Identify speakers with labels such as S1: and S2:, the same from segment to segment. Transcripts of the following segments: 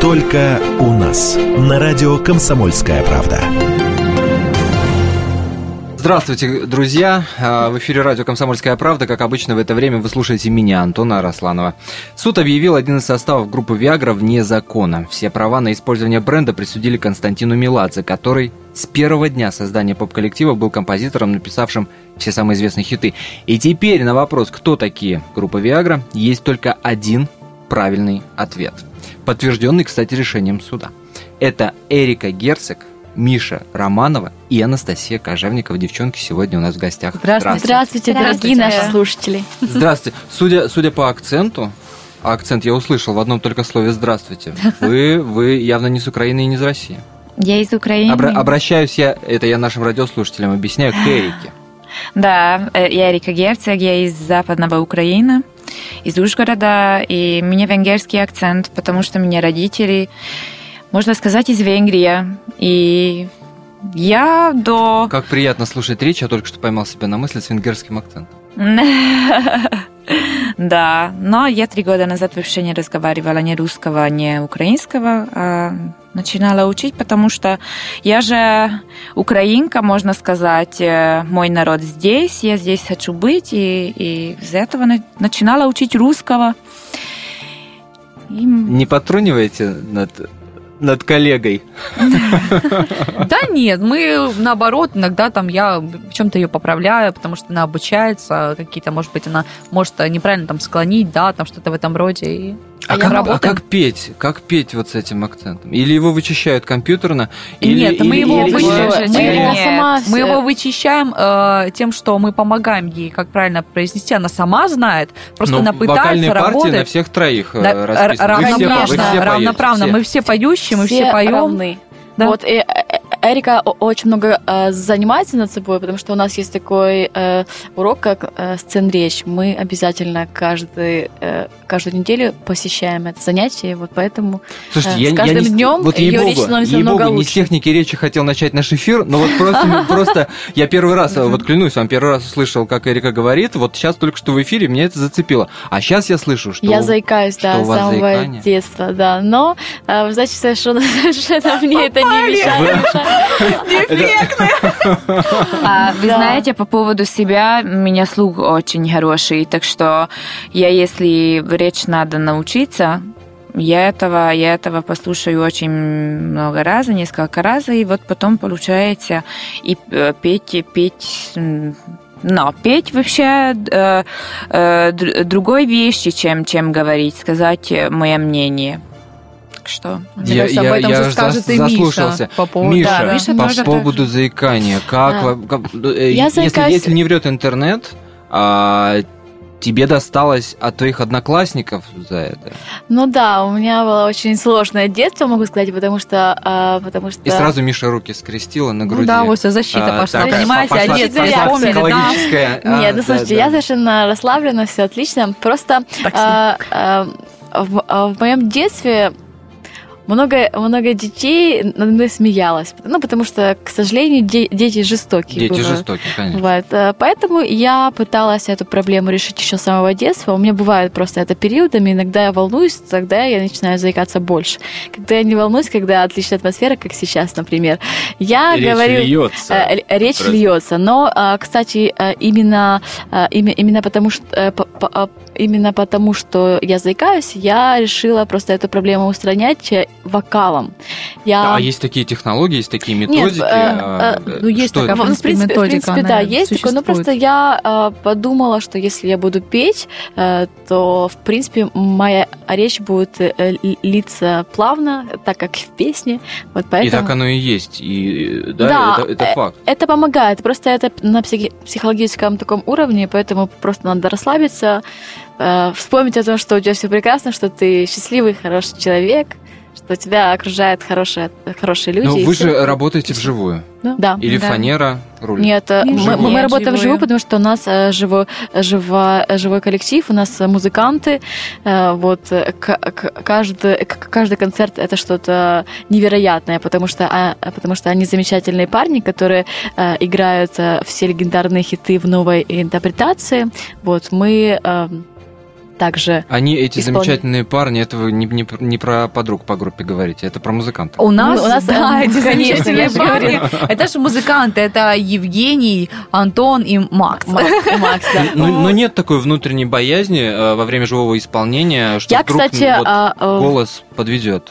S1: Только у нас. На радио «Комсомольская правда».
S2: Здравствуйте, друзья! А, в эфире радио «Комсомольская правда». Как обычно, в это время вы слушаете меня, Антона Арасланова. Суд объявил один из составов группы «Виагра» вне закона. Все права на использование бренда присудили Константину Меладзе, который с первого дня создания поп-коллектива был композитором, написавшим все самые известные хиты. И теперь на вопрос, кто такие группа «Виагра», есть только один правильный ответ. Подтвержденный, кстати, решением суда. Это Эрика Герцог, Миша Романова и Анастасия Кожевникова. Девчонки сегодня у нас в гостях.
S3: Здравствуйте, здравствуйте, дорогие наши слушатели.
S2: Здравствуйте. Судя, судя по акценту, а акцент я услышал в одном только слове «здравствуйте», вы, вы явно не с Украины и не из России.
S3: Я из Украины.
S2: Обра- обращаюсь я, это я нашим радиослушателям объясняю, к Эрике.
S3: Да, э, я Эрика Герцог, я из западного Украины, из Ужгорода, и у меня венгерский акцент, потому что у меня родители можно сказать, из Венгрии. И я до...
S2: Как приятно слушать речь, я только что поймал себя на мысли с венгерским акцентом.
S3: Да, но я три года назад вообще не разговаривала ни русского, ни украинского, а начинала учить, потому что я же украинка, можно сказать, э, мой народ здесь, я здесь хочу быть, и, и из этого начинала учить русского.
S2: И... Не потруниваете над над коллегой.
S4: Да нет, мы наоборот, иногда там я в чем-то ее поправляю, потому что она обучается, какие-то, может быть, она может неправильно там склонить, да, там что-то в этом роде. И
S2: а, а, как, а как петь? Как петь вот с этим акцентом? Или его вычищают компьютерно? Или,
S4: Нет,
S2: или,
S4: мы, его
S2: или,
S4: вычищаем, мы, его, сама мы его вычищаем э, тем, что мы помогаем ей, как правильно произнести. Она сама знает, просто
S2: Но
S4: она пытается работать.
S2: на всех троих
S4: да,
S2: э, расписаны.
S4: Равноправно, вы все, вы все равноправно. Все. Мы все поющие, мы все, все поем. Равны.
S5: Да. Вот, и, Эрика очень много э, занимается над собой, потому что у нас есть такой э, урок, как э, сцен-речь. Мы обязательно каждый, э, каждую неделю посещаем это занятие, вот поэтому
S2: Слушайте, э, я, с каждым я не, днем вот ее речь становится ей намного лучше. не с техники речи хотел начать наш эфир, но вот просто, просто я первый раз, вот клянусь вам, первый раз услышал, как Эрика говорит, вот сейчас только что в эфире меня это зацепило. А сейчас я слышу, что
S5: Я заикаюсь, да, с самого детства, да, но, э, совершенно, совершенно мне это не мешает.
S3: Дефектный. А, вы знаете, по поводу себя, у меня слух очень хороший, так что я, если речь надо научиться, я этого, я этого послушаю очень много раз, несколько раз, и вот потом получается и э, петь, петь но петь вообще э, э, другой вещи, чем, чем говорить, сказать мое мнение что
S2: я, кажется, я, об этом я же скажет и Миша. По поводу, Миша, да, Миша по поводу так... заикания. Как, да. как э, я если, заикаюсь... если не врет интернет, а, тебе досталось от твоих одноклассников за это?
S5: Ну да, у меня было очень сложное детство, могу сказать, потому что... А, потому что...
S2: И сразу Миша руки скрестила на груди. Ну
S4: да, вот защита а, пошла. Так, Понимаете,
S2: пошла,
S4: а детство вспомнили,
S5: да? А, Нет, ну слушайте, да, я совершенно расслаблена, все отлично. Просто а, а, в, в моем детстве много, много детей над мной смеялось. Ну, потому что, к сожалению, де- дети жестокие.
S2: Дети бывают. жестокие, конечно.
S5: Бывает. Э, поэтому я пыталась эту проблему решить еще с самого детства. У меня бывает просто это периодами. Иногда я волнуюсь, тогда я начинаю заикаться больше. Когда я не волнуюсь, когда отличная атмосфера, как сейчас, например, я
S2: речь
S5: говорю...
S2: Льется.
S5: Э, речь просто. льется. Но, э, кстати, именно, именно потому что именно потому, что я заикаюсь, я решила просто эту проблему устранять вокалом.
S2: Я... Да, а есть такие технологии, есть такие методики? Нет,
S5: э, э, ну, есть такая, в принципе, методика, в принципе да, есть такое, но просто я э, подумала, что если я буду петь, э, то, в принципе, моя речь будет э, литься плавно, так как в песне. Вот поэтому...
S2: И так оно и есть, и, да, да это, это факт.
S5: Это помогает, просто это на психологическом таком уровне, поэтому просто надо расслабиться, э, вспомнить о том, что у тебя все прекрасно, что ты счастливый, хороший человек, что тебя окружают хорошие, хорошие люди.
S2: Но ну, вы же все. работаете вживую.
S5: Да.
S2: Или
S5: да.
S2: фанера рулит?
S5: Нет, э, мы, мы работаем вживую, потому что у нас э, живой, живой, живой коллектив, у нас музыканты. Э, вот каждый, каждый концерт это что-то невероятное, потому что, а, потому что они замечательные парни, которые играют все легендарные хиты в новой интерпретации. Вот мы также
S2: Они, эти
S5: исполни-
S2: замечательные парни, это вы не, не, не про подруг по группе говорите, это про музыкантов.
S4: У нас,
S5: Ну, у нас,
S4: да, эти
S5: конечно,
S4: замечательные парни. Это же музыканты, это Евгений, Антон и Макс.
S2: Но, но нет такой внутренней боязни э, во время живого исполнения, что вдруг ну,
S5: а, э,
S2: голос подведет.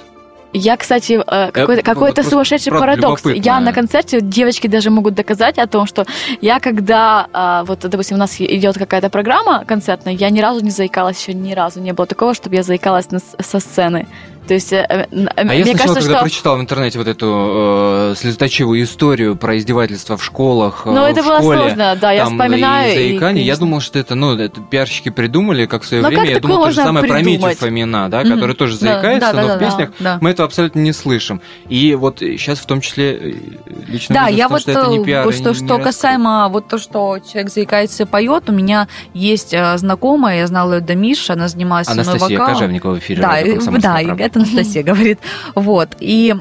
S5: Я, кстати, э, какой-то,
S2: вот
S5: какой-то
S2: просто
S5: сумасшедший парадокс. Я на концерте, девочки даже могут доказать о том, что я когда, а, вот, допустим, у нас идет какая-то программа концертная, я ни разу не заикалась, еще ни разу не было такого, чтобы я заикалась со сцены. То есть, э, э, н-
S2: А
S5: мне
S2: я сначала,
S5: кажется,
S2: когда
S5: что...
S2: прочитал в интернете вот эту э, слезоточивую историю про издевательства в школах, э,
S5: Ну, это было
S2: школе,
S5: сложно, да, я вспоминаю.
S2: И заикание, я
S5: конечно,
S2: думал, что это, ну, это пиарщики придумали, как в свое
S5: Но
S2: время.
S5: как
S2: Я думал, то же самое про Митю
S5: придумать?
S2: Фомина, да,
S4: Мгм.
S2: который тоже
S4: Да,
S2: заикается,
S4: да,
S2: но
S4: да,
S2: в
S4: да,
S2: песнях
S4: да.
S2: мы этого абсолютно не слышим. И вот сейчас в том числе э, лично
S4: Да, я
S2: том,
S4: вот
S2: что это не
S4: э,
S2: пиар, и
S4: что,
S2: не-
S4: что
S2: не
S4: касаемо вот то, что человек заикается и поет, у меня есть э, знакомая, я знала ее до Миши, она занималась
S2: Анастасия. Кожевникова в эфире
S4: Да, и-
S2: «Комсомольская
S4: да, и
S2: правда».
S4: это Анастасия говорит. Вот. И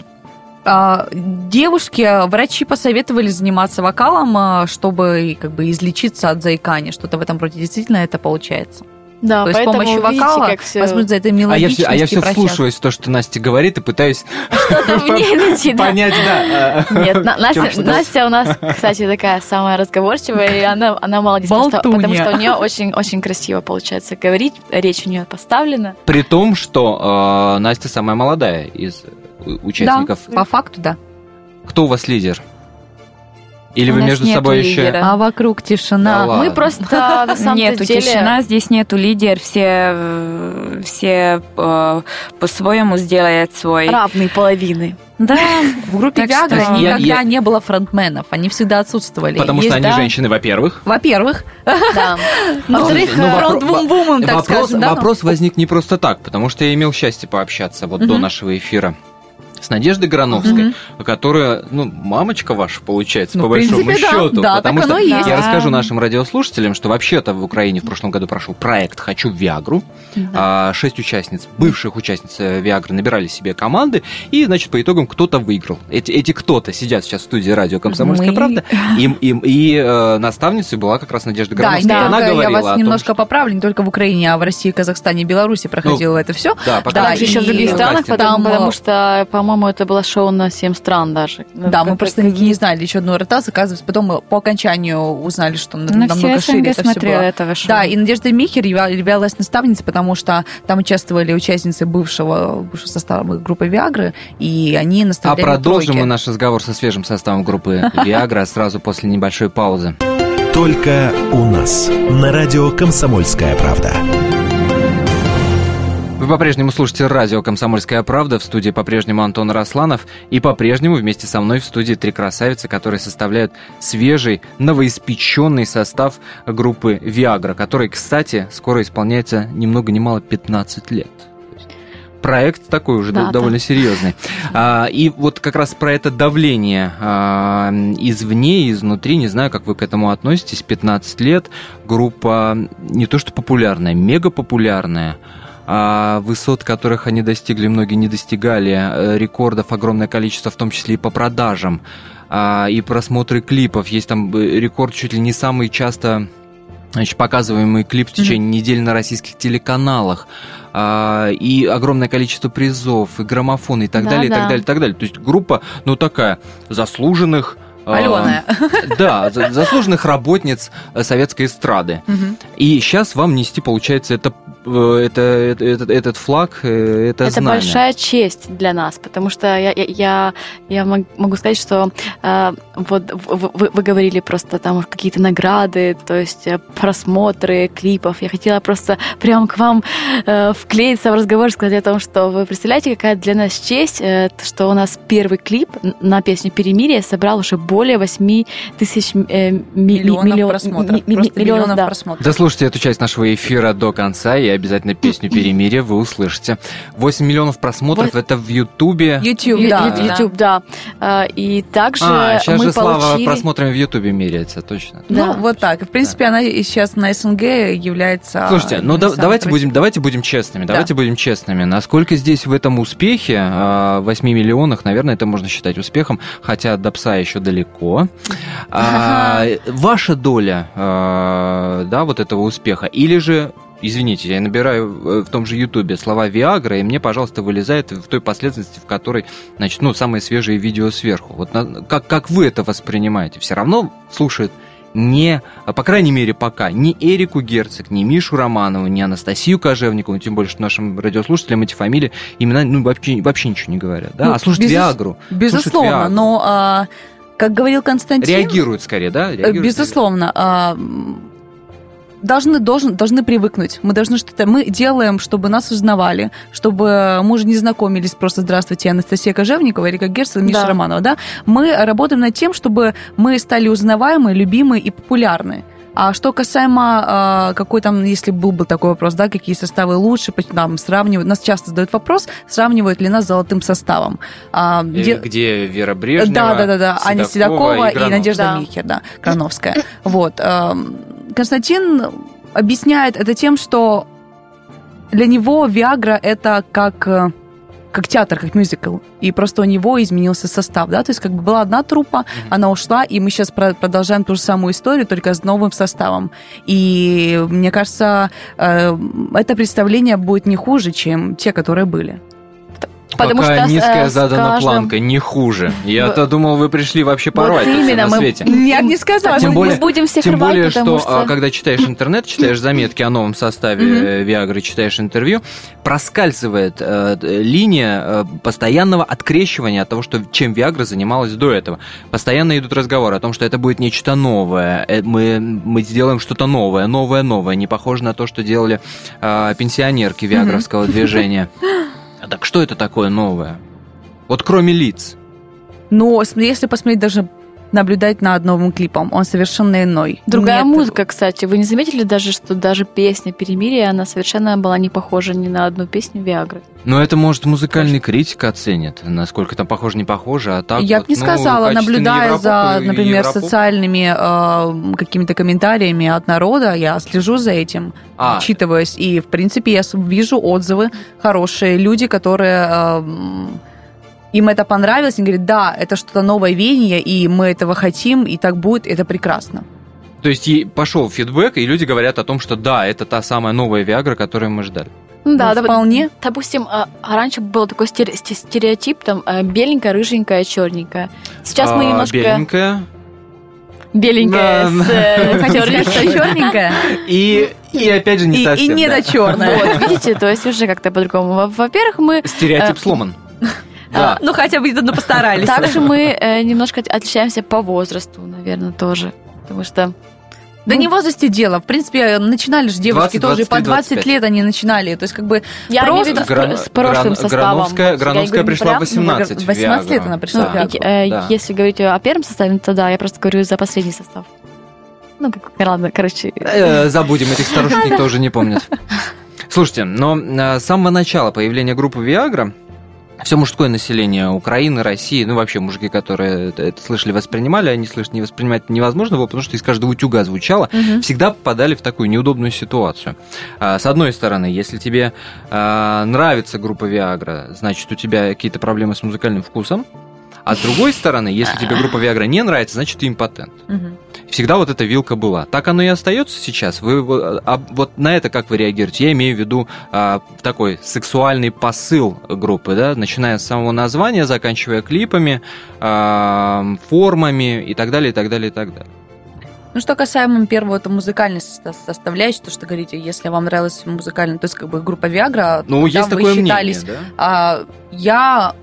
S4: а, девушки, врачи посоветовали заниматься вокалом, а, чтобы как бы излечиться от заикания. Что-то в этом роде действительно это получается.
S5: Да,
S4: То есть с
S5: поэтому
S4: помощью вокала,
S5: как всё
S4: возможно, за это
S2: А я, все- а я все
S4: прочее.
S2: вслушиваюсь в то, что Настя говорит, и пытаюсь
S5: начинает.
S2: понять, да.
S5: Нет, На- Настя, у нас, кстати, такая самая разговорчивая, и она, она молодец, потому что, у нее очень, очень красиво получается говорить, речь у нее поставлена.
S2: При том, что э, Настя самая молодая из э, участников.
S4: По факту, да.
S2: Кто у вас лидер? Или
S3: У
S2: вы между собой еще...
S3: лидера.
S4: А вокруг тишина.
S2: Да.
S5: Мы просто на самом
S3: нету
S5: деле...
S3: тишина, здесь нету лидер, все, э, все э, по-своему сделают свой.
S5: равные половины.
S3: Да,
S4: В группе
S3: Так
S4: Виагра
S3: что-
S2: Я-
S4: никогда
S2: я-
S4: не было фронтменов, они всегда отсутствовали.
S2: Потому что
S4: Есть,
S2: они
S4: да,
S2: женщины, во-первых.
S4: Во-первых,
S5: Да.
S4: ну,
S5: Во-вторых,
S2: ну,
S5: э,
S2: вопро-
S4: фронт-бум-бумом, так
S2: вопрос,
S4: скажем, да? ну?
S2: вопрос возник не просто так, потому что я имел счастье пообщаться вот до нашего эфира с Надеждой Грановской,
S4: Мгм.
S2: которая, ну, мамочка ваша, получается,
S4: Ну,
S2: по большому
S4: принципе, да.
S2: счету.
S4: Да,
S2: потому
S4: так
S2: что
S4: оно и есть.
S2: я
S3: Да.
S2: расскажу нашим радиослушателям, что вообще-то в Украине в прошлом году прошел проект «Хочу Виагру».
S5: да.
S2: А, Шесть участниц, бывших участниц э, Виагры, набирали себе команды, и, значит, по итогам кто-то выиграл. Эти, эти кто-то сидят сейчас в студии радио «Комсомольская
S3: Мы.
S2: правда», им, им, и э, наставницей была как раз Надежда
S4: Да,
S2: Грановская.
S4: и
S2: и она говорила
S4: я вас
S2: том,
S4: немножко
S2: что-
S4: поправлю, не только в Украине, а в России, Казахстане и Беларуси проходило это все.
S2: Да, пока
S4: Да,
S5: еще в других странах, потому, потому что, по-моему, это было шоу на 7 стран даже. Ну,
S4: Да, мы
S5: как-
S4: просто
S5: как-
S4: не знали еще одну ротацию, оказывается, потом мы по окончанию узнали, что
S3: на
S4: намного
S3: все
S4: шире это все было.
S3: этого шоу.
S4: Да, и Надежда Михер явля- являлась наставницей, потому что там участвовали участницы бывшего, бывшего состава группы Виагры, и они
S2: А
S4: наставляли
S2: продолжим
S4: тройки.
S2: мы наш разговор со свежим составом группы Виагра сразу после небольшой паузы.
S1: Только у нас. На радио «Комсомольская правда».
S2: Вы по-прежнему слушаете радио «Комсомольская правда». В студии по-прежнему Антон Росланов. И по-прежнему вместе со мной в студии три красавицы, которые составляют свежий, новоиспеченный состав группы «Виагра», который, кстати, скоро исполняется ни много ни мало 15 лет. Проект такой уже
S5: Да,
S2: довольно серьезный. А, и вот как раз про это давление а, извне, изнутри, не знаю, как вы к этому относитесь, 15 лет, группа не то что популярная, мега популярная, высот, которых они достигли, многие не достигали, э, рекордов огромное количество, в том числе и по продажам, а, и просмотры клипов. Есть там э, рекорд чуть ли не самый часто значит, показываемый клип в течение недели на российских телеканалах, а, и огромное количество призов, и граммофон, и так
S5: Да,
S2: далее, и так
S5: да.
S2: далее, и так далее. То есть группа, ну, такая, заслуженных... а,
S4: Аленая.
S2: Да, за- заслуженных работниц э, советской эстрады.
S4: Мгм.
S2: И сейчас вам нести, получается, это, э, это, это- этот, этот флаг, э, это,
S5: Это
S2: знамя.
S5: большая честь для нас, потому что я, я, я, я мог- могу сказать, что э, вот вы, вы говорили просто там какие-то награды, то есть просмотры клипов. Я хотела просто прям к вам э, вклеиться в разговор, сказать о том, что вы представляете, какая для нас честь, э, что у нас первый клип на песню «Перемирие» собрал уже более 8 тысяч э, ми-
S4: Миллионов
S5: миллион-
S4: просмотров.
S5: ми- ми- миллионов,
S4: миллионов
S5: да.
S4: просмотров.
S2: Дослушайте эту часть нашего эфира до конца, и обязательно песню «Перемирие» вы услышите. 8 миллионов просмотров,
S5: Вот.
S2: это в Ютубе.
S4: YouTube,
S5: Ю-
S4: да.
S5: Ю- YouTube, да. А, И также
S2: А, сейчас
S5: мы
S2: же Слава
S5: получили...
S2: просмотрами в Ютубе меряется, точно.
S5: Да.
S4: Ну, вот так. В принципе, она и сейчас на СНГ является...
S2: Слушайте, ну да- давайте, будем, давайте будем честными,
S4: Да.
S2: давайте будем честными. Насколько здесь в этом успехе, а, 8 миллионах, наверное, это можно считать успехом, хотя до пса еще далеко. А, ваша доля, а, да, вот этого успеха, или же извините, я набираю э, в том же Ютубе слова Виагра, и мне, пожалуйста, вылезает в той последовательности, в которой, значит, ну, самые свежие видео сверху. Вот на, как, как вы это воспринимаете? Все равно слушают не, по крайней мере, пока, ни Эрику Герцог, ни Мишу Романову, ни Анастасию Кожевникову, тем более, что нашим радиослушателям эти фамилии имена ну, вообще, вообще ничего не говорят. Да? Ну, а слушать безус... Виагру.
S4: Безусловно, Виагру. но, а, как говорил Константин...
S2: Реагируют скорее, да?
S4: Реагируют безусловно. Скорее. Должны, должен, должны привыкнуть. Мы должны что-то... Мы делаем, чтобы нас узнавали, чтобы мы уже не знакомились просто «Здравствуйте, Анастасия Кожевникова», Эрика Герцог, Миша да. Романова, да? Мы работаем над тем, чтобы мы стали узнаваемы, любимы и популярны. А что касаемо, э, какой там, если был бы такой вопрос, да, какие составы лучше, нам сравнивают, нас часто задают вопрос, сравнивают ли нас с золотым составом.
S2: А, где, где Вера Брежнева,
S4: Да, да, да, да, Аня Седокова и, и Надежда да. Михер, да, Крановская. Вот. Константин объясняет это тем, что для него Виагра это как э, как театр, как мюзикл. И просто у него изменился состав, да, то есть как бы была одна трупа, mm-hmm. она ушла, и мы сейчас продолжаем ту же самую историю, только с новым составом. И мне кажется, э, это представление будет не хуже, чем те, которые были.
S2: Потому Пока что низкая э, задана скажем... планка, не хуже. Я-то думал, вы пришли вообще порвать вот именно, на свете.
S4: Я не сказала,
S2: тем более, будем всех Тем рвать, более, что, что а, когда читаешь интернет, читаешь заметки о новом составе Виагры, читаешь интервью, проскальзывает э, линия э, постоянного открещивания от того, что, чем Виагра занималась до этого. Постоянно идут разговоры о том, что это будет нечто новое, э, мы, мы сделаем что-то новое, новое, новое, не похоже на то, что делали э, пенсионерки Виагровского движения. А так что это такое новое? Вот кроме лиц.
S4: Но если посмотреть даже наблюдать над новым клипом. Он совершенно иной.
S5: Другая Нет... музыка, кстати. Вы не заметили даже, что даже песня «Перемирие», она совершенно была не похожа ни на одну песню Виагры?
S2: Но это, может, музыкальный критик оценит, насколько там похоже, не похоже, а так
S4: Я
S2: вот,
S4: бы не ну, сказала, наблюдая за, например, социальными э, какими-то комментариями от народа, я слежу за этим, а. отчитываюсь, и, в принципе, я вижу отзывы хорошие, люди, которые... Э, им это понравилось, они говорят, да, это что-то новое веяние, и мы этого хотим, и так будет, это прекрасно.
S2: То есть пошел фидбэк, и люди говорят о том, что да, это та самая новая Виагра, которую мы ждали.
S5: Ну да, ну, вполне. Допустим, а, раньше был такой стереотип, там, э, беленькая, рыженькая, черненькая. Сейчас а, мы немножко...
S2: Беленькая.
S5: Беленькая да. с
S4: э, черненькая.
S2: И, и опять же не
S4: и,
S2: совсем.
S4: И недочерная.
S5: Вот, видите, то есть уже как-то по-другому. Во-первых, мы...
S2: Стереотип э, сломан.
S4: Да. Ну, хотя бы ну, постарались.
S5: Также мы э, немножко отличаемся по возрасту, наверное, тоже. Потому что
S4: да ну, не в возрасте дело. В принципе, начинали же девушки 20, тоже. 20, по 20 25. лет они начинали. То есть, как бы
S5: я просто... Виду, Гран, с прошлым гран, составом.
S2: Грановская, Грановская пришла в 18.
S4: 18 лет она пришла
S5: ну, в э, да. Если говорить о первом составе, то да, я просто говорю за последний состав. Ну, как, ладно, короче.
S2: Э, забудем, этих старушек никто уже не помнит. Слушайте, но э, с самого начала появления группы Viagra все мужское население Украины, России, ну вообще мужики, которые это, слышали, воспринимали, они слышать не воспринимать невозможно было, потому что из каждого утюга звучало, угу. всегда попадали в такую неудобную ситуацию. А, с одной стороны, если тебе а, нравится группа Viagra, значит у тебя какие-то проблемы с музыкальным вкусом, а с другой стороны, если тебе группа Viagra не нравится, значит ты импотент. Угу. Всегда вот эта вилка была. Так оно и остается сейчас. Вы а вот на это как вы реагируете? Я имею в виду а, такой сексуальный посыл группы, да, начиная с самого названия, заканчивая клипами, а, формами и так далее, и так далее, и так далее.
S4: Ну, что касаемо первого, это музыкальной составляющей, то, что говорите, если вам нравилась музыкальная, то есть как бы группа Viagra,
S2: ну, есть такое вы считались. Мнение, да?
S4: а, я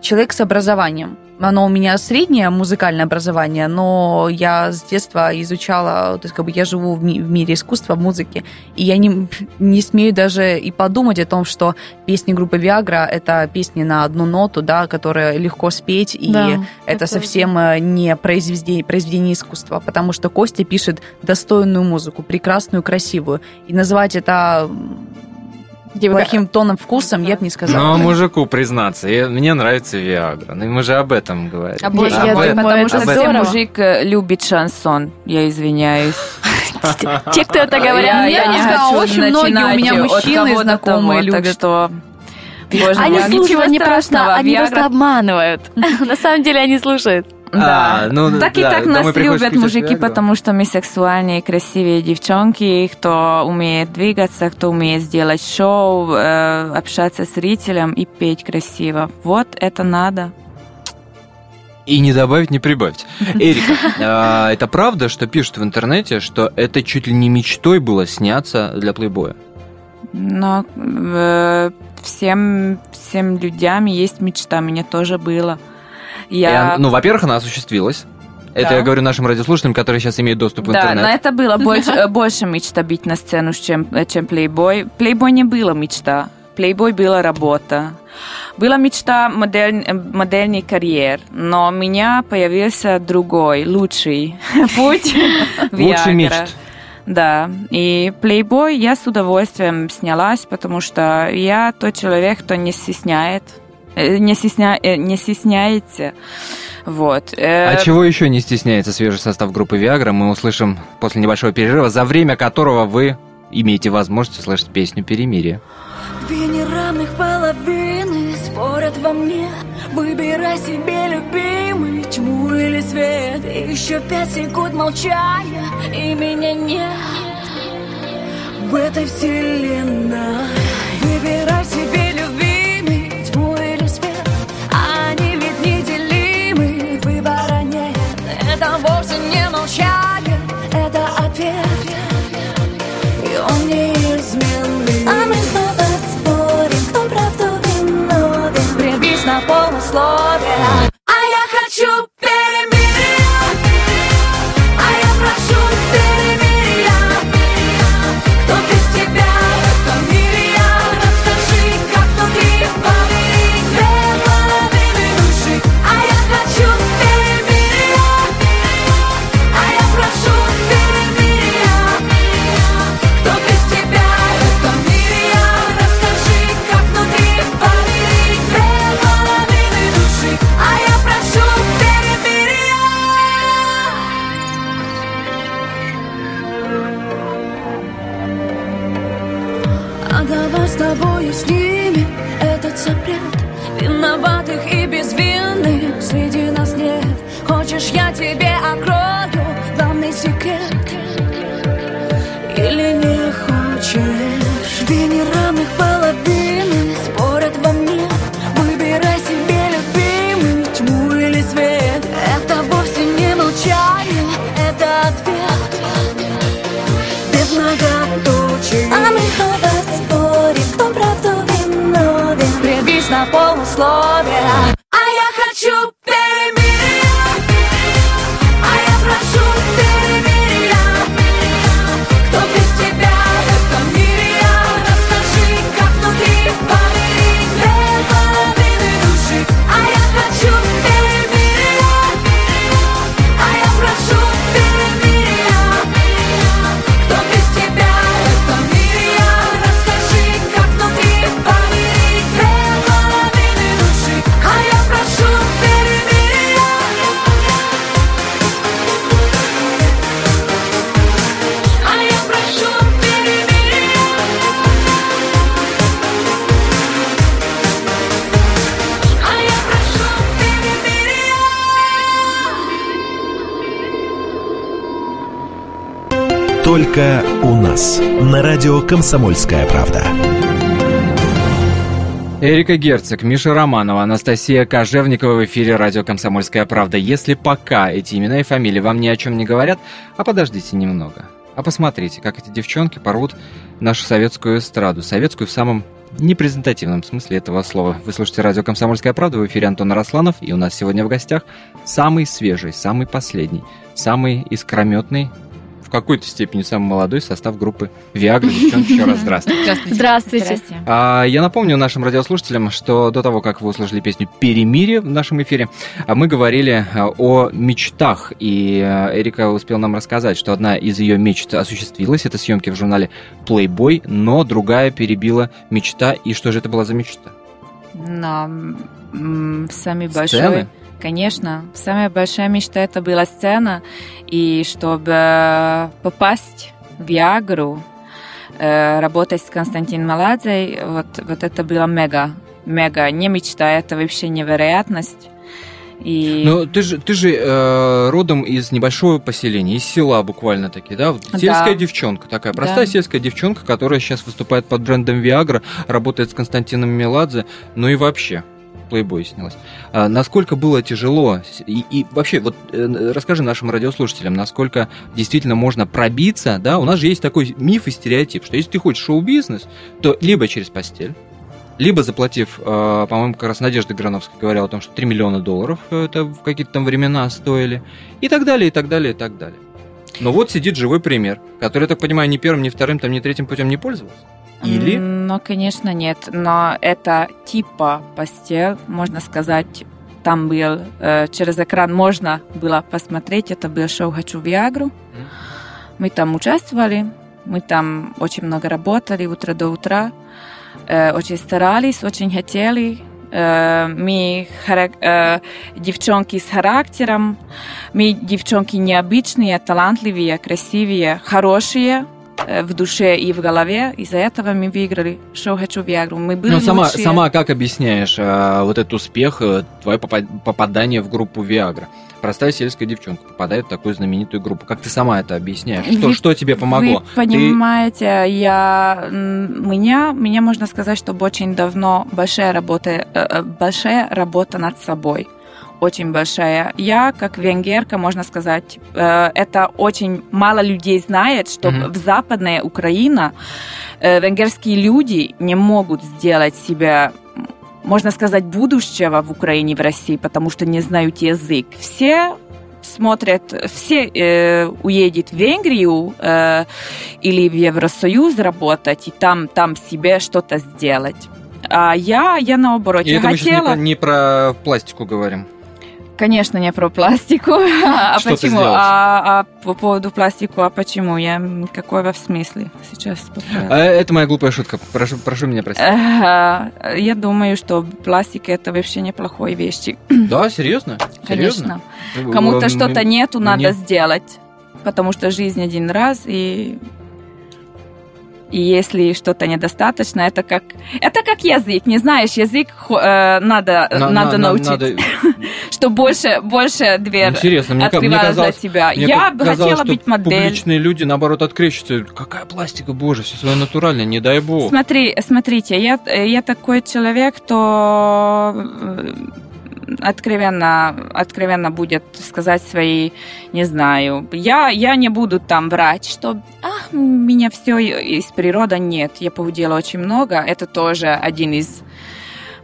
S4: человек с образованием. Оно у меня среднее музыкальное образование, но я с детства изучала, то есть как бы я живу в, ми- в мире искусства, музыки, и я не, не смею даже и подумать о том, что песни группы Viagra — это песни на одну ноту, да, которые легко спеть, и да, это совсем э, не произведение, произведение искусства, потому что Костя пишет достойную музыку, прекрасную, красивую, и назвать это плохим тоном, вкусом, я бы не сказала.
S2: Ну, мужику признаться, я, мне нравится Виагра. Ну, мы же об этом говорим.
S3: А боже, я думаю, потому что все мужик э, любит шансон, я извиняюсь.
S5: Те, кто это говорят,
S4: я не хочу Очень многие у меня мужчины знакомые любят. что
S5: Боже они слушают, не просто, они просто обманывают. На самом деле они слушают.
S3: Да, а, ну, так да, и так нас любят мужики, потому что мы сексуальные, красивые девчонки, кто умеет двигаться, кто умеет сделать шоу, э, общаться с зрителем и петь красиво. Вот это надо.
S2: И не добавить, не прибавить. Эрика, а, это правда, что пишут в интернете, что это чуть ли не мечтой было сняться для плейбоя?
S3: Но э, всем, всем людям есть мечта, мне тоже было.
S2: Я... ну, во-первых, она осуществилась. Это да. я говорю нашим радиослушателям, которые сейчас имеют доступ в интернет.
S3: Да, но это было больше, э, больше мечта бить на сцену, чем, э, чем плейбой. Плейбой не было мечта. Плейбой была работа. Была мечта модель, э, модельный карьер, но у меня появился другой, лучший путь
S2: Лучший мечт.
S3: Да, и плейбой я с удовольствием снялась, потому что я тот человек, кто не стесняет, не, стесня, не стесняется. Вот.
S2: А чего еще не стесняется свежий состав группы Viagra, мы услышим после небольшого перерыва, за время которого вы имеете возможность услышать песню «Перемирие».
S6: Две неравных половины спорят во мне Выбирай себе любимый, тьму или свет Еще пять секунд молчания, и меня нет В этой вселенной Выбирай себе
S1: радио «Комсомольская правда».
S2: Эрика Герцог, Миша Романова, Анастасия Кожевникова в эфире радио «Комсомольская правда». Если пока эти имена и фамилии вам ни о чем не говорят, а подождите немного. А посмотрите, как эти девчонки порвут нашу советскую эстраду. Советскую в самом непрезентативном смысле этого слова. Вы слушаете радио «Комсомольская правда», в эфире Антон Росланов, и у нас сегодня в гостях самый свежий, самый последний, самый искрометный в какой-то степени самый молодой состав группы Viagra. Девчонки, еще раз здравствуйте.
S5: Здравствуйте. Здравствуйте.
S2: А, я напомню нашим радиослушателям, что до того, как вы услышали песню «Перемирие» в нашем эфире, а, мы говорили а, о мечтах. И Эрика успел нам рассказать, что одна из ее мечт осуществилась. Это съемки в журнале Playboy, но другая перебила мечта. И что же это была за мечта?
S3: На самый большой... Конечно, самая большая мечта это была сцена, и чтобы попасть в Ягру, э, работать с Константином Маладзей, вот, вот это было мега, мега, не мечта, это вообще невероятность. И...
S2: Ну, ты же, ты же э, родом из небольшого поселения, из села буквально таки, да? Сельская
S3: Да.
S2: девчонка такая, простая
S3: Да.
S2: сельская девчонка, которая сейчас выступает под брендом Viagra, работает с Константином Меладзе, ну и вообще. Плейбой снялась. А насколько было тяжело? И, и вообще, вот э, расскажи нашим радиослушателям, насколько действительно можно пробиться, да? У нас же есть такой миф и стереотип, что если ты хочешь шоу-бизнес, то либо через постель, либо заплатив, э, по-моему, как раз Надежда Грановская говорила о том, что 3 миллиона долларов э, это в какие-то там времена стоили, и так далее, и так далее, и так далее. Но вот сидит живой пример, который, я так понимаю, ни первым, ни вторым, там, ни третьим путем не пользовался. Или?
S3: Ну, конечно, нет. Но это типа постель, можно сказать, там был э, через экран можно было посмотреть. Это был шоу «Хочу Виагру». Мы там участвовали, мы там очень много работали, утро до утра. Э, очень старались, очень хотели. Э, мы девчонки с характером, мы девчонки необычные, талантливые, красивые, хорошие в душе и в голове. Из-за этого мы выиграли шоу «Хочу Виагру». Мы были
S2: Ну, сама,
S3: лучшие.
S2: сама как объясняешь э, вот этот успех, э, твое попа- попадание в группу Viagra? Простая сельская девчонка попадает в такую знаменитую группу. Как ты сама это объясняешь? Что,
S3: Вы-
S2: что тебе помогло?
S3: Вы понимаете, я, м, меня, меня можно сказать, что очень давно большая работа, э, э, большая работа над собой. Очень большая. Я, как венгерка, можно сказать, э, это очень мало людей знает, что
S2: Мгм.
S3: в западная Украина э, венгерские люди не могут сделать себя можно сказать, будущего в Украине, в России, потому что не знают язык. Все смотрят, все э, уедет в Венгрию э, или в Евросоюз работать и там, там себе что-то сделать. А я, я наоборот,
S2: И
S3: я
S2: это мы сейчас не
S3: хотела...
S2: про, не про пластику говорим.
S3: Конечно, не про пластику. А
S2: Что
S3: почему? А, а по поводу пластику, а почему? Я какой в смысле сейчас?
S2: А, Это моя глупая шутка. Прошу, прошу меня простить.
S3: Я думаю, что пластик это вообще неплохой вещи.
S2: Да, серьезно?
S3: Конечно. Кому-то что-то нету, надо
S2: мне-
S3: сделать. Потому что жизнь один раз, и и если что-то недостаточно, это как это как язык. Не знаешь язык, э, надо
S2: На-
S3: надо
S2: на-
S3: научиться,
S2: надо-
S3: что больше больше дверь
S2: Интересно, мне, ка- мне
S3: открывалась для
S2: казалось,
S3: тебя.
S2: мне
S3: Я бы
S2: казалось,
S3: хотела быть модель.
S2: Публичные люди, наоборот, открещиваются. Какая пластика, боже, все свое натуральное, не дай бог.
S3: Смотри, смотрите, я, я такой человек, кто откровенно, откровенно будет сказать свои, не знаю, я, я не буду там врать, что а, меня все из природы нет, я похудела очень много, это тоже один из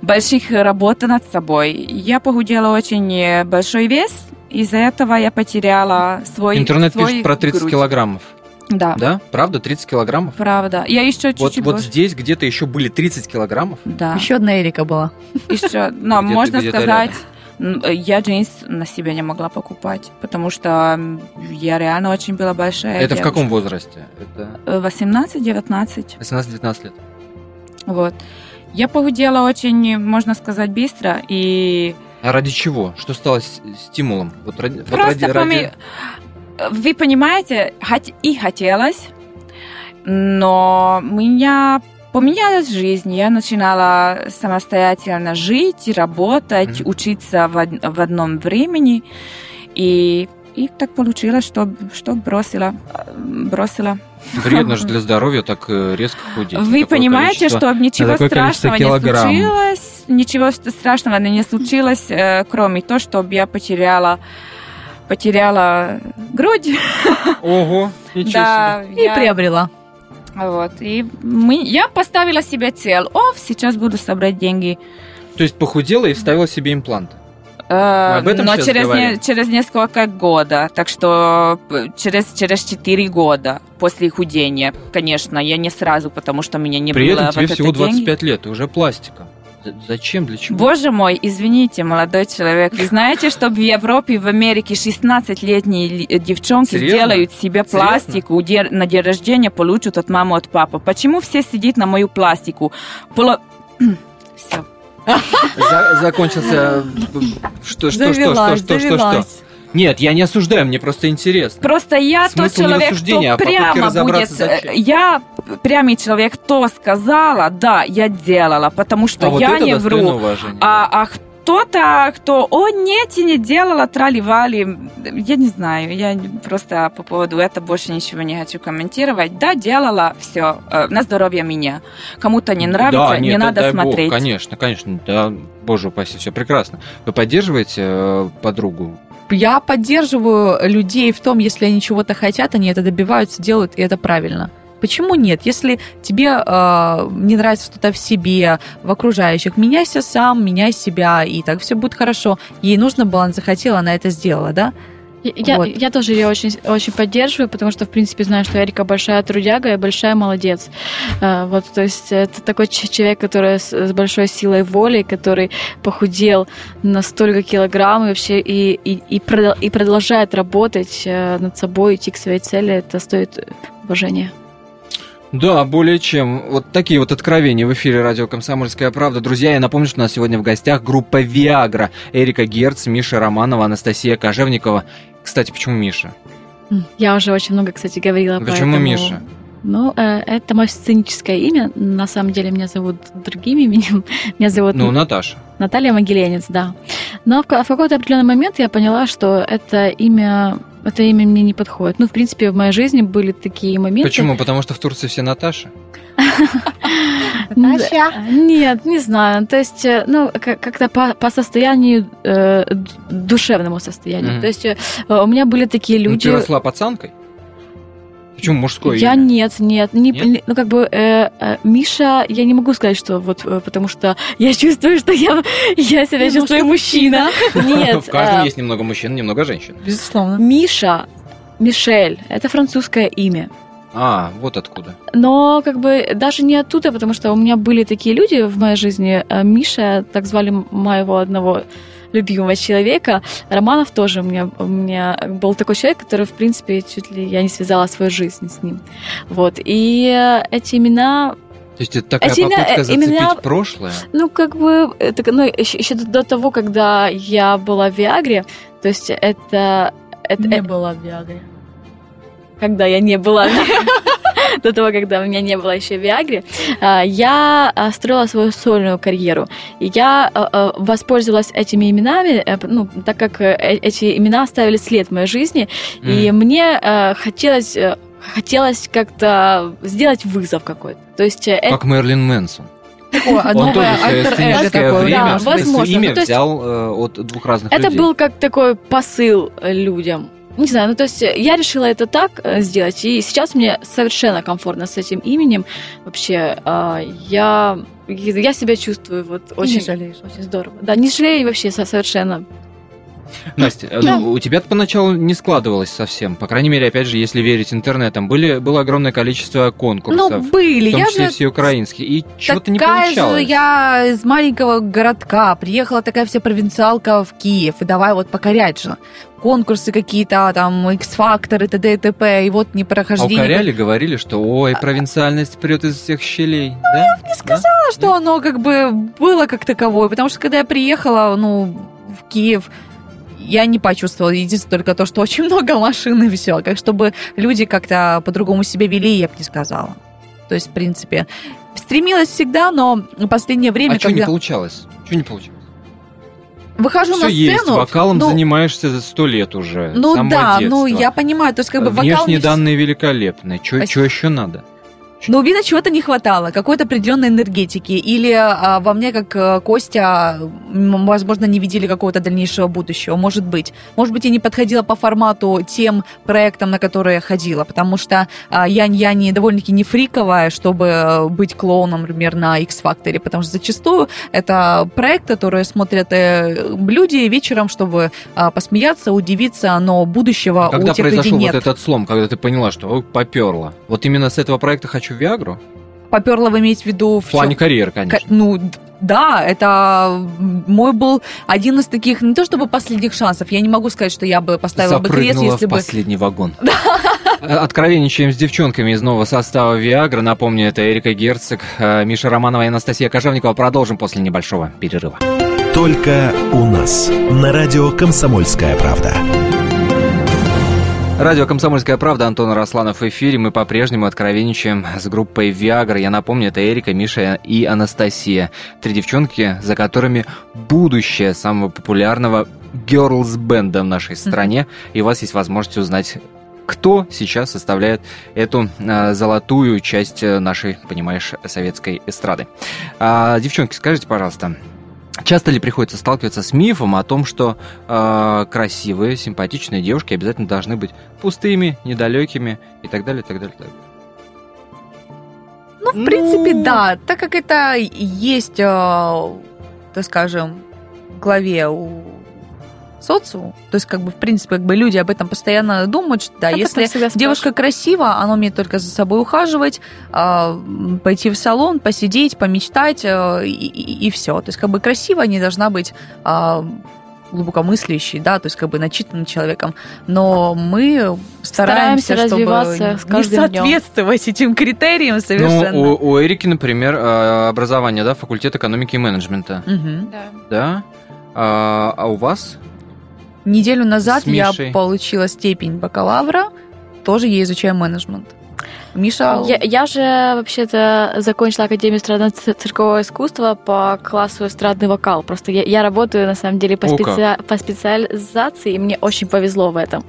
S3: больших работ над собой. Я похудела очень э, большой вес, из-за этого я потеряла свой
S2: Интернет
S3: свой
S2: пишет про 30
S3: грудь.
S2: килограммов.
S3: Да,
S2: Да? Правда? 30 килограммов?
S3: правда. Я еще
S2: Вот,
S3: чуть-чуть
S2: вот
S3: больше.
S2: здесь где-то еще были 30 килограммов.
S3: Да.
S4: Еще одна Эрика была.
S3: Еще, но
S2: Где-то-
S3: можно
S2: где-то
S3: сказать, м, я джинс на себя не могла покупать, потому что я реально очень была большая.
S2: Это в
S3: девушка.
S2: каком возрасте? Это
S3: Э, 18-19,
S2: 18-19 лет.
S3: вот. Я похудела очень, можно сказать, быстро, и
S2: А ради чего? Что стало стимулом? Вот ради, вот
S3: просто
S2: ради- ради-
S3: поми- Вы понимаете, хот- и хотелось, но меня поменялась жизнь. Я начинала самостоятельно жить, работать,
S2: Мгм.
S3: учиться в, од- в одном времени. И, и так получилось, что, что бросила. бросила.
S2: Вредно же для здоровья так э, резко худеть.
S3: Вы понимаете,
S2: количество-
S3: что ничего страшного не случилось. Ничего ст- страшного не случилось, кроме того, что я потеряла потеряла грудь.
S2: Ого, ничего
S3: Да,
S4: И
S3: я-
S4: приобрела.
S3: Вот. И мы, я поставила себе цель. О, сейчас буду собрать деньги.
S2: себе. То есть похудела и вставила себе имплант.
S3: Э,
S2: об этом
S3: но через, не- через несколько года. Так что п- через, через 4 года после худения. Конечно, я не сразу, потому что меня не
S2: При
S3: было
S2: этом тебе
S3: вот
S2: всего
S3: это деньги.
S2: 25 лет, и уже пластика. Зачем, для чего?
S3: Боже мой, извините, молодой человек. Вы знаете, что в Европе, в Америке 16-летние ли- э, девчонки
S2: Серьезно?
S3: сделают себе
S2: Серьезно?
S3: пластику, де- на день рождения получат от мамы, от папы. Почему все сидят на мою пластику? Все.
S2: За- закончился... э, Что, что, что, что, что, что, что? Нет, я не осуждаю, мне просто интересно.
S3: Просто я тот
S2: Смысл в
S3: человек,
S2: а
S3: кто
S2: попытке
S3: прямо будет...
S2: зачем.
S3: Я прямый человек, кто сказала, да, я делала, потому что
S2: а вот
S3: я
S2: это
S3: не вру.
S2: уважения.
S3: А, а кто-то, кто, о, нет, я не делала, трали-вали, я не знаю, я просто по поводу этого больше ничего не хочу комментировать. Да, делала, все, э, на здоровье меня. Кому-то не нравится,
S2: да, нет,
S3: не надо смотреть.
S2: Бог, конечно, конечно, да, боже упаси, все прекрасно. Вы поддерживаете э, подругу?
S4: Я поддерживаю людей в том, если они чего-то хотят, они это добиваются, делают, и это правильно. Почему нет? Если тебе э, не нравится что-то в себе, в окружающих, меняйся сам, меняй себя, и так все будет хорошо. Ей нужно было, она захотела, она это сделала, да?
S5: Я,
S4: Вот.
S5: я тоже ее очень, очень поддерживаю, потому что, в принципе, знаю, что Эрика большая трудяга и большая молодец. Э, Вот, то есть это такой человек, который с, с большой силой воли, который похудел на столько килограмм и вообще и, и, и, продол- и продолжает работать э, над собой, идти к своей цели. Это стоит уважения.
S2: Да, более чем. Вот такие вот откровения в эфире радио «Комсомольская правда». Друзья, я напомню, что у нас сегодня в гостях группа «Виагра». Эрика Герц, Миша Романова, Анастасия Кожевникова. Кстати, почему Миша?
S5: Я уже очень много, кстати, говорила
S2: Почему
S5: поэтому-
S2: Миша?
S5: Ну, э, это мое сценическое имя. На самом деле меня зовут другим именем. Меня зовут
S2: Ну, Наташа.
S5: Наталья Могиленец, да. Но в, в какой-то определенный момент я поняла, что это имя, это имя мне не подходит. Ну, в принципе, в моей жизни были такие моменты.
S2: Почему? Потому что в Турции все Наташи?
S5: Наташа? Нет, не знаю. То есть, э, ну, как- как-то по, состоянию, э, душевному состоянию. То есть, э, у меня были такие
S2: Ну,
S5: люди...
S2: ты росла пацанкой? Почему мужское
S5: Я
S2: имя?
S5: нет, нет, не,
S2: Нет?
S5: не- ну как бы э, э, Миша, я не могу сказать, что вот э, потому что я чувствую, что я я себя чувствую мужчина. Нет,
S2: В каждом
S5: э,
S2: есть немного мужчин, немного женщин.
S4: Безусловно.
S5: Миша, Мишель, это французское имя.
S2: А, вот откуда.
S5: Но как бы даже не оттуда, потому что у меня были такие люди в моей жизни. Э, Миша, так звали моего одного любимого человека. Романов тоже у меня, у меня был такой человек, который, в принципе, чуть ли я не связала свою жизнь с ним. Вот. И эти имена
S2: То есть это такая
S5: Эти имя-
S2: попытка
S5: э,
S2: зацепить
S5: имена-
S2: прошлое?
S5: Ну, как бы, это, ну, еще, еще до того, когда я была в Виагре, то есть это... это
S4: Не
S5: э,
S4: была в Виагре.
S5: когда я не была... До того, когда у меня не было еще Виагры, а, я а, строила свою сольную карьеру. И я а, воспользовалась этими именами, э, ну, так как э, эти имена оставили след в моей жизни, и
S2: Мгм.
S5: мне э, хотелось э, хотелось как-то сделать вызов какой-то. То есть э, это
S2: Как Мерлин Мэнсон.
S4: А
S2: Он тоже свое сценическое
S4: такое,
S2: время
S5: да, возможно.
S2: имя
S5: Ну, то есть-
S2: взял э, от двух разных
S5: Это
S2: людей.
S5: был как такой посыл э, людям. Не знаю, ну то есть э, я решила это так э, сделать, и сейчас мне совершенно комфортно с этим именем. Вообще, а, я, я себя чувствую вот очень,
S4: не жалеешь.
S5: очень здорово. Да, не жалею вообще со- совершенно.
S2: Настя, э, ну, у тебя поначалу не складывалось совсем. По крайней мере, опять же, если верить интернетам, были, было огромное количество конкурсов.
S4: Ну, были.
S2: в том
S4: Я
S2: числе
S4: же
S2: все украинские. И что-то не получалось.
S4: же я из маленького городка. Приехала такая вся провинциалка в Киев. И давай вот покорять же. Конкурсы какие-то, там, X-факторы, т.д. и т.п. И вот не
S2: А
S4: прохождение.
S2: укоряли, говорили, что ой, провинциальность прет из всех щелей. да?
S4: Ну, Не сказала, что оно как бы было как таковое, потому что когда я приехала, ну, в Киев, я не почувствовала. Единственное только то, что очень много машин и все. Как чтобы люди как-то по-другому себя вели, я бы не сказала. То есть, в принципе, стремилась всегда, но в последнее время,
S2: А что не
S4: когда
S2: получалось? Что не получилось?
S4: выхожу
S2: Все
S4: на
S2: есть,
S4: сцену...
S2: вокалом
S4: ну,
S2: занимаешься за сто лет уже.
S4: Ну да,
S2: детства.
S4: ну я понимаю, то есть как бы вокал
S2: Внешние
S4: не вс-
S2: данные великолепные. Что еще надо?
S4: Но видно, чего-то не хватало, какой-то определенной энергетики. Или а, во мне, как э, Костя, возможно, не видели какого-то дальнейшего будущего. Может быть. Может быть, я не подходила по формату тем проектам, на которые я ходила. Потому что а, я, я не довольно-таки не фриковая, чтобы э, быть клоуном, например, на X-Factor. Потому что зачастую это проект, который смотрят э, люди вечером, чтобы а, посмеяться, удивиться, но будущего
S2: Когда
S4: у тех людей
S2: произошел
S4: нет.
S2: вот этот слом, когда ты поняла, что ой, поперло. Вот именно с этого проекта хочу в Виагру?
S4: Поперло вы иметь в виду
S2: В плане карьеры,
S4: Ка-
S2: конечно.
S4: Ну, д- да, это мой был один из таких, не то чтобы последних шансов, я не могу сказать, что я бы поставила бы крест,
S2: Запрыгнула
S4: если
S2: в
S4: бы...
S2: последний вагон. Э, Откровенничаем с девчонками из нового состава Виагра. Напомню, это Эрика Герцог, э, Миша Романова и Анастасия Кожевникова. Продолжим после небольшого перерыва.
S1: Только у нас. На радио «Комсомольская правда».
S2: Радио «Комсомольская правда», Антон Росланов в эфире. Мы по-прежнему откровенничаем с группой «Виагра». Я напомню, это Эрика, Миша и Анастасия. Три девчонки, за которыми будущее самого популярного герлс-бенда в нашей стране. И у вас есть возможность узнать, кто сейчас составляет эту э, золотую часть нашей, понимаешь, советской эстрады. А, девчонки, скажите, пожалуйста, Часто ли приходится сталкиваться с мифом о том, что э, красивые, симпатичные девушки обязательно должны быть пустыми, недалекими и так далее, и так далее, и так далее?
S4: Ну, в принципе, ну... да. Так как это есть, э, так скажем, в главе у социуму. То есть, как бы, в принципе, как бы люди об этом постоянно думают, что да, если девушка красива, она умеет только за собой ухаживать, а, пойти в салон, посидеть, помечтать, э, и, и, и все. То есть, как бы красивая не должна быть а, глубокомыслящий, да, то есть как бы начитанным человеком, но мы стараемся,
S5: стараемся
S4: развиваться
S5: чтобы
S4: не соответствовать днем. этим критериям совершенно.
S2: Ну, у, у Эрики, например, э, образование, да, факультет экономики и менеджмента.
S3: Угу. Да.
S2: Да? А, а у вас?
S4: Неделю назад я получила степень бакалавра, тоже я изучаю менеджмент. Миша?
S5: Я, я же вообще-то закончила Академию эстрадно-циркового искусства по классу эстрадный вокал. Просто я, я работаю, на самом деле, по, специ... по специализации, и мне очень повезло в этом.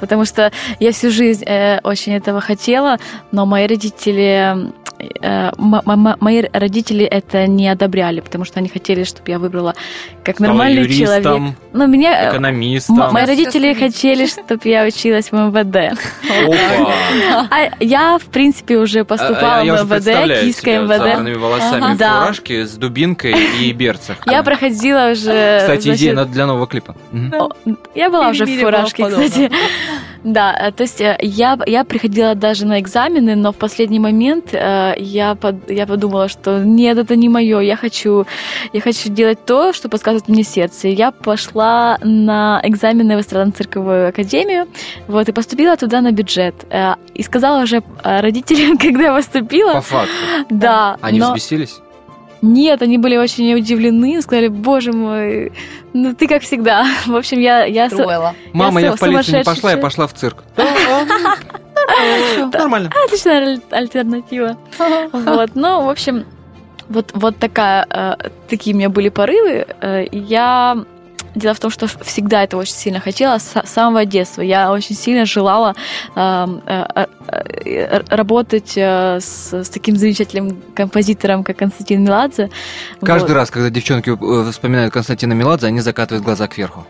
S5: Потому что я всю жизнь э, очень этого хотела, но мои родители Э, мои родители это не одобряли, потому что они хотели, чтобы я выбрала как
S2: Стала
S5: нормальный
S2: юристом,
S5: человек. Но меня
S2: э, экономистом.
S5: Мои родители хотели, чтобы я училась в МВД. А я, в принципе, уже поступала в МВД, Киевское
S2: МВД. волосами, да. фуражке с дубинкой и берцах.
S5: Я проходила уже...
S2: Кстати, идея для нового клипа.
S5: Я была уже в фуражке, кстати. Да, э, то есть я, я приходила даже на экзамены, но в последний момент я, под, я подумала, что нет, это не мое, я хочу, я хочу делать то, что подсказывает мне сердце. Я пошла на экзамены в эстрадно-цирковую академию, вот, и поступила туда на бюджет. Э, и сказала уже родителям, когда я поступила.
S2: По факту?
S5: Да.
S2: Они но... взбесились?
S5: Нет, они были очень удивлены, сказали, боже мой, ну ты как всегда. В общем, я... я
S2: Мама, я, я в полицию не пошла, я пошла в цирк.
S5: Нормально. Отличная альтернатива. Вот, ну, в общем, вот, вот такая, э, такие у меня были порывы. Э, я Дело в том, что всегда это очень сильно хотела с самого детства. Я очень сильно желала э, э, э, работать э, с, с таким замечательным композитором, как Константин Меладзе.
S2: Каждый вот. раз, когда девчонки э, вспоминают Константина Меладзе, они закатывают глаза кверху.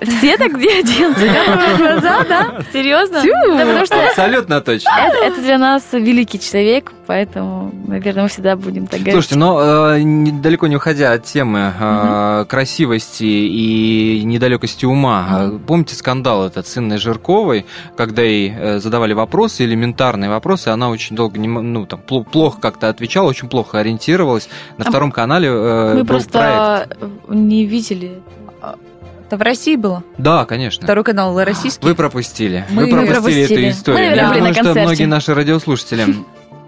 S5: Все так делают? Закатывают глаза, да? Серьезно? Да,
S2: потому что Абсолютно точно.
S5: Это, это для нас великий человек, поэтому, наверное, мы всегда будем так говорить.
S2: Слушайте, но э, далеко не уходя от темы э, угу. красивости и недалекости ума, угу. помните скандал этот с Инной Жирковой, когда ей э, задавали вопросы, элементарные вопросы, она очень долго не, ну, там, плохо как-то отвечала, очень плохо ориентировалась. На а втором канале э,
S5: Мы просто проект. не видели
S4: это в России было?
S2: Да, конечно.
S4: Второй канал российский.
S2: Вы пропустили. Мы Вы пропустили, пропустили. эту историю. Мы, Я думаю, что многие наши радиослушатели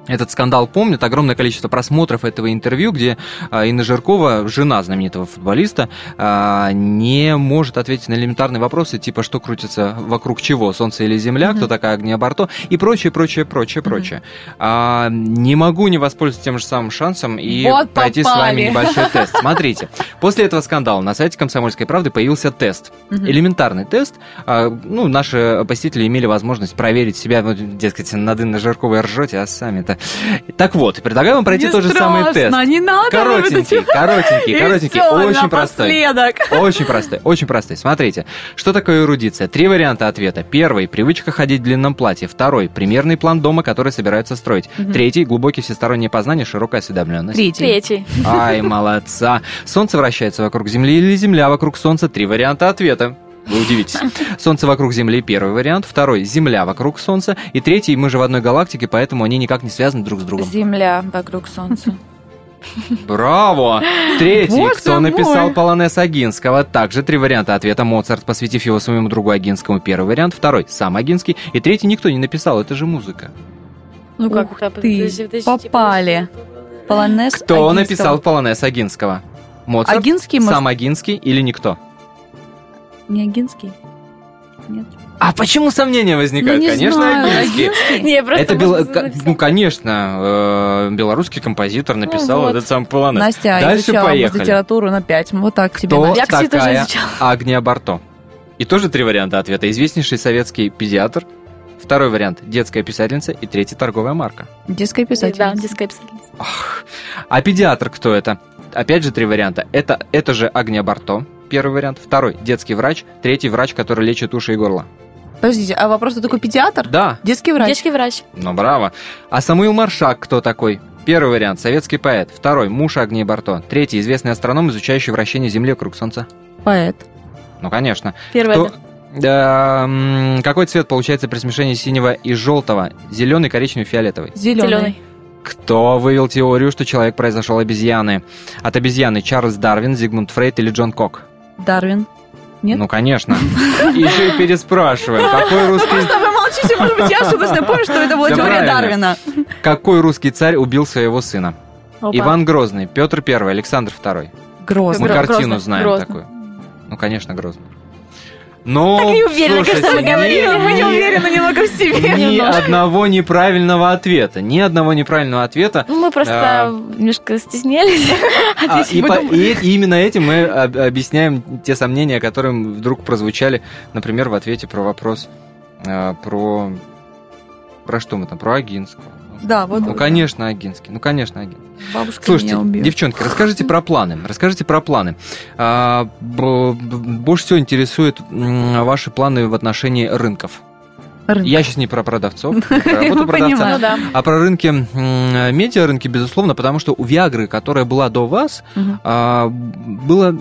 S2: этот скандал помнят, огромное количество просмотров этого интервью, где а, Инна Жиркова, жена знаменитого футболиста, а, не может ответить на элементарные вопросы, типа, что крутится вокруг чего, Солнце или Земля, mm-hmm. кто такая Агния Барто, и прочее, прочее, прочее, прочее. А, не могу не воспользоваться тем же самым шансом и вот пройти попали. с вами небольшой тест. Смотрите, после этого скандала на сайте «Комсомольской правды» появился тест. Mm-hmm. Элементарный тест. Ну, наши посетители имели возможность проверить себя, ну, дескать, над Инной Жирковой ржете, а сами-то так вот, предлагаю вам пройти
S4: не
S2: тот же самый тест.
S4: не надо.
S2: Коротенький, коротенький, коротенький, очень простой. Очень простой, очень простой. Смотрите, что такое эрудиция? Три варианта ответа. Первый – привычка ходить в длинном платье. Второй – примерный план дома, который собираются строить. Угу. Третий – глубокие всесторонние познания, широкая осведомленность.
S5: Третий. Третий.
S2: Ай, молодца. Солнце вращается вокруг Земли или Земля вокруг Солнца? Три варианта ответа. Вы удивитесь. Солнце вокруг Земли – первый вариант. Второй – Земля вокруг Солнца. И третий – мы же в одной галактике, поэтому они никак не связаны друг с другом.
S3: Земля вокруг Солнца.
S2: Браво! Третий, Боже кто написал мой. полонез Агинского. Также три варианта ответа. Моцарт, посвятив его своему другу Агинскому. Первый вариант. Второй, сам Агинский. И третий никто не написал. Это же музыка.
S4: Ну как Ух ты, попали.
S2: Полонез Кто Агинского. написал полонез Агинского? Моцарт, Агинский, сам Агинский или никто?
S4: Не Агинский? Нет.
S2: А почему сомнения возникают?
S4: Ну, не
S2: конечно,
S4: знаю,
S2: Агинский.
S5: Не, просто
S2: Это,
S5: написать.
S2: ну, конечно, э, белорусский композитор написал
S5: Ну вот.
S2: этот сам полонез.
S4: Настя
S2: Дальше
S4: изучала
S2: поехали.
S4: литературу на 5. Вот так тебе,
S2: Кто.
S5: Я, кстати, тоже
S2: такая
S5: изучала.
S2: Агния Барто? И тоже три варианта ответа. Известнейший советский педиатр. Второй вариант – детская писательница. И третий – торговая марка.
S4: Детская
S5: Да,
S4: писательница.
S5: детская писательница.
S2: А педиатр кто это? Опять же три варианта. Это, это же Агния Барто, первый вариант. Второй – детский врач. Третий – врач, который лечит уши и горло.
S4: Подождите, а вопрос кто такой педиатр?
S2: Да,
S4: Детский врач.
S5: Детский врач.
S2: ну браво. А Самуил Маршак кто такой? Первый вариант – советский поэт. Второй – муж Агнии Барто. Третий – известный астроном, изучающий вращение Земли вокруг Солнца.
S4: Поэт.
S2: Ну, конечно.
S5: Первый
S2: Кто-. Да, какой цвет получается при смешении синего и желтого? Зеленый, коричневый, фиолетовый.
S4: Зеленый.
S5: Зеленый.
S2: Кто вывел теорию, что человек произошел обезьяны? От обезьяны Чарльз Дарвин, Зигмунд Фрейд или Джон Кок?
S4: Дарвин. Нет?
S2: Ну, конечно. Еще и переспрашиваем. Какой русский,
S4: Просто вы молчите, может быть, я ошиблась. Напомню, что это была
S2: Да
S4: теория
S2: правильно.
S4: Дарвина.
S2: какой русский царь убил своего сына?
S5: Опа.
S2: Иван Грозный, Петр I, Александр II.
S4: Грозно.
S2: Мы картину
S5: Грозный,
S2: знаем
S5: Грозный.
S2: такую. Ну, конечно, Грозный. Ну,
S5: Так не уверена,
S2: слушайте,
S5: кажется, мы
S2: ни-
S5: говорили, мы не
S4: уверены немного в себе.
S2: Ни
S5: Немножко.
S2: одного неправильного ответа. Ни одного неправильного ответа.
S5: Ну, мы просто
S2: Да.
S5: немножко стеснялись
S2: А, и, по- и- и именно этим мы об- объясняем те сомнения, которые вдруг прозвучали, например, в ответе про вопрос э, про... Про что мы там? Про Агинского.
S4: Да, вот.
S2: Ну, конечно, Агинский. Ну, конечно, Агинский.
S4: Бабушка
S2: Слушайте,
S4: меня убьет.
S2: девчонки, расскажите про планы. Расскажите про планы. А, больше всего интересуют ваши планы в отношении рынков.
S4: Рынок.
S2: Я сейчас не про продавцов, про работу
S4: Мы
S2: продавца.
S5: Ну да.
S2: а про рынки, м, медиарынки, безусловно, потому что у Виагры, которая была до вас, а, было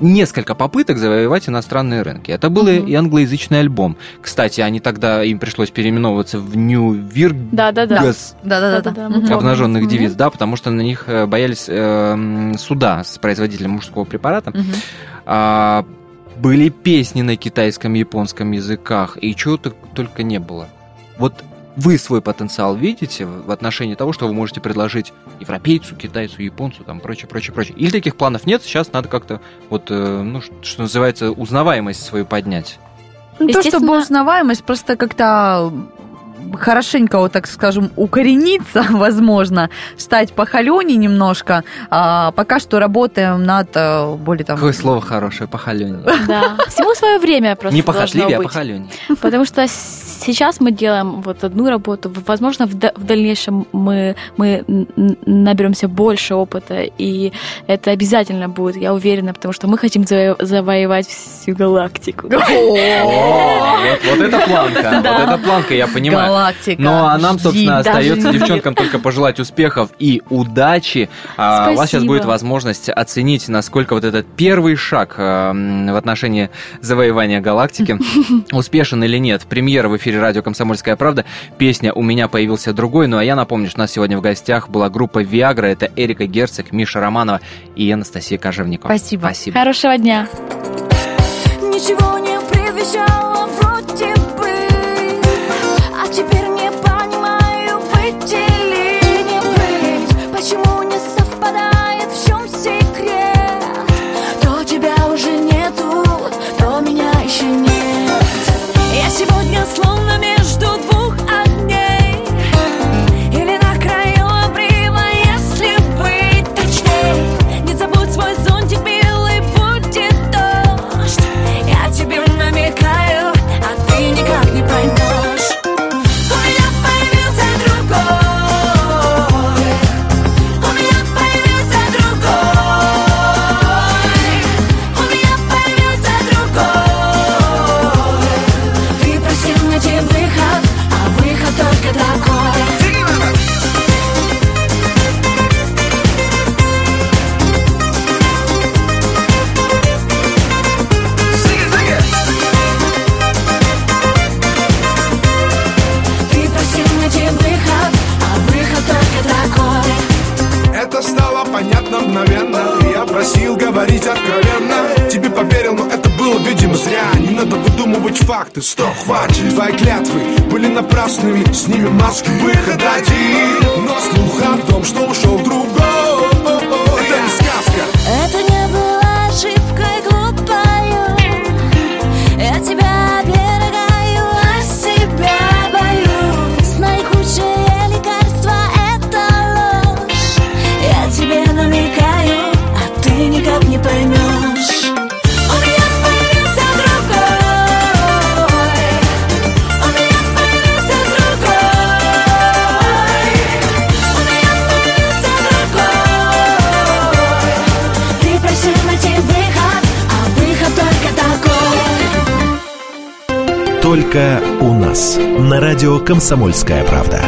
S2: несколько попыток завоевать иностранные рынки. Это был и-
S4: Мгм.
S2: и англоязычный альбом. Кстати, они тогда, им пришлось переименовываться в New Virgus
S5: Да, да, да.
S4: Мгм.
S5: помним.
S2: обнаженных
S5: Мгм.
S2: девиц, да, потому что на них э, боялись э, суда с производителем мужского препарата.
S4: Мгм.
S2: А, были песни на китайском, японском языках, и чего то- только не было. Вот вы свой потенциал видите в отношении того, что вы можете предложить европейцу, китайцу, японцу, там, прочее, прочее, прочее. Или таких планов нет, сейчас надо как-то, вот, э, ну, что называется, узнаваемость свою поднять.
S4: Ну, то, чтобы узнаваемость просто как-то хорошенько, вот так скажем, укорениться, возможно, стать похоленей немножко. А, пока что работаем над э, более там...
S2: Какое слово хорошее, похолене.
S5: Да. Всему свое время просто
S2: Не похотливее, а похолене.
S5: Потому что сейчас мы делаем вот одну работу. Возможно, в, в дальнейшем мы, мы наберемся больше опыта, и это обязательно будет, я уверена, потому что мы хотим заво- завоевать всю галактику.
S2: Вот, это планка, вот это планка, я понимаю.
S4: Галактика.
S2: Ну, а нам, собственно, остается девчонкам только пожелать успехов и удачи. А, У вас сейчас будет возможность оценить, насколько вот этот первый шаг а, м, в отношении завоевания галактики успешен или нет. Премьера в эфире радио «Комсомольская правда». Песня «У меня появился другой». Ну, а я напомню, что у нас сегодня в гостях была группа «Виагра». Это Эрика Герцог, Миша Романова и Анастасия Кожевникова.
S4: Спасибо.
S2: Спасибо.
S5: Хорошего дня.
S6: Ничего не
S7: факты, стоп, хватит. Твои клятвы были напрасными С ними маски выход один. Но слух о том, что ушел
S1: Только у нас. На радио «Комсомольская правда».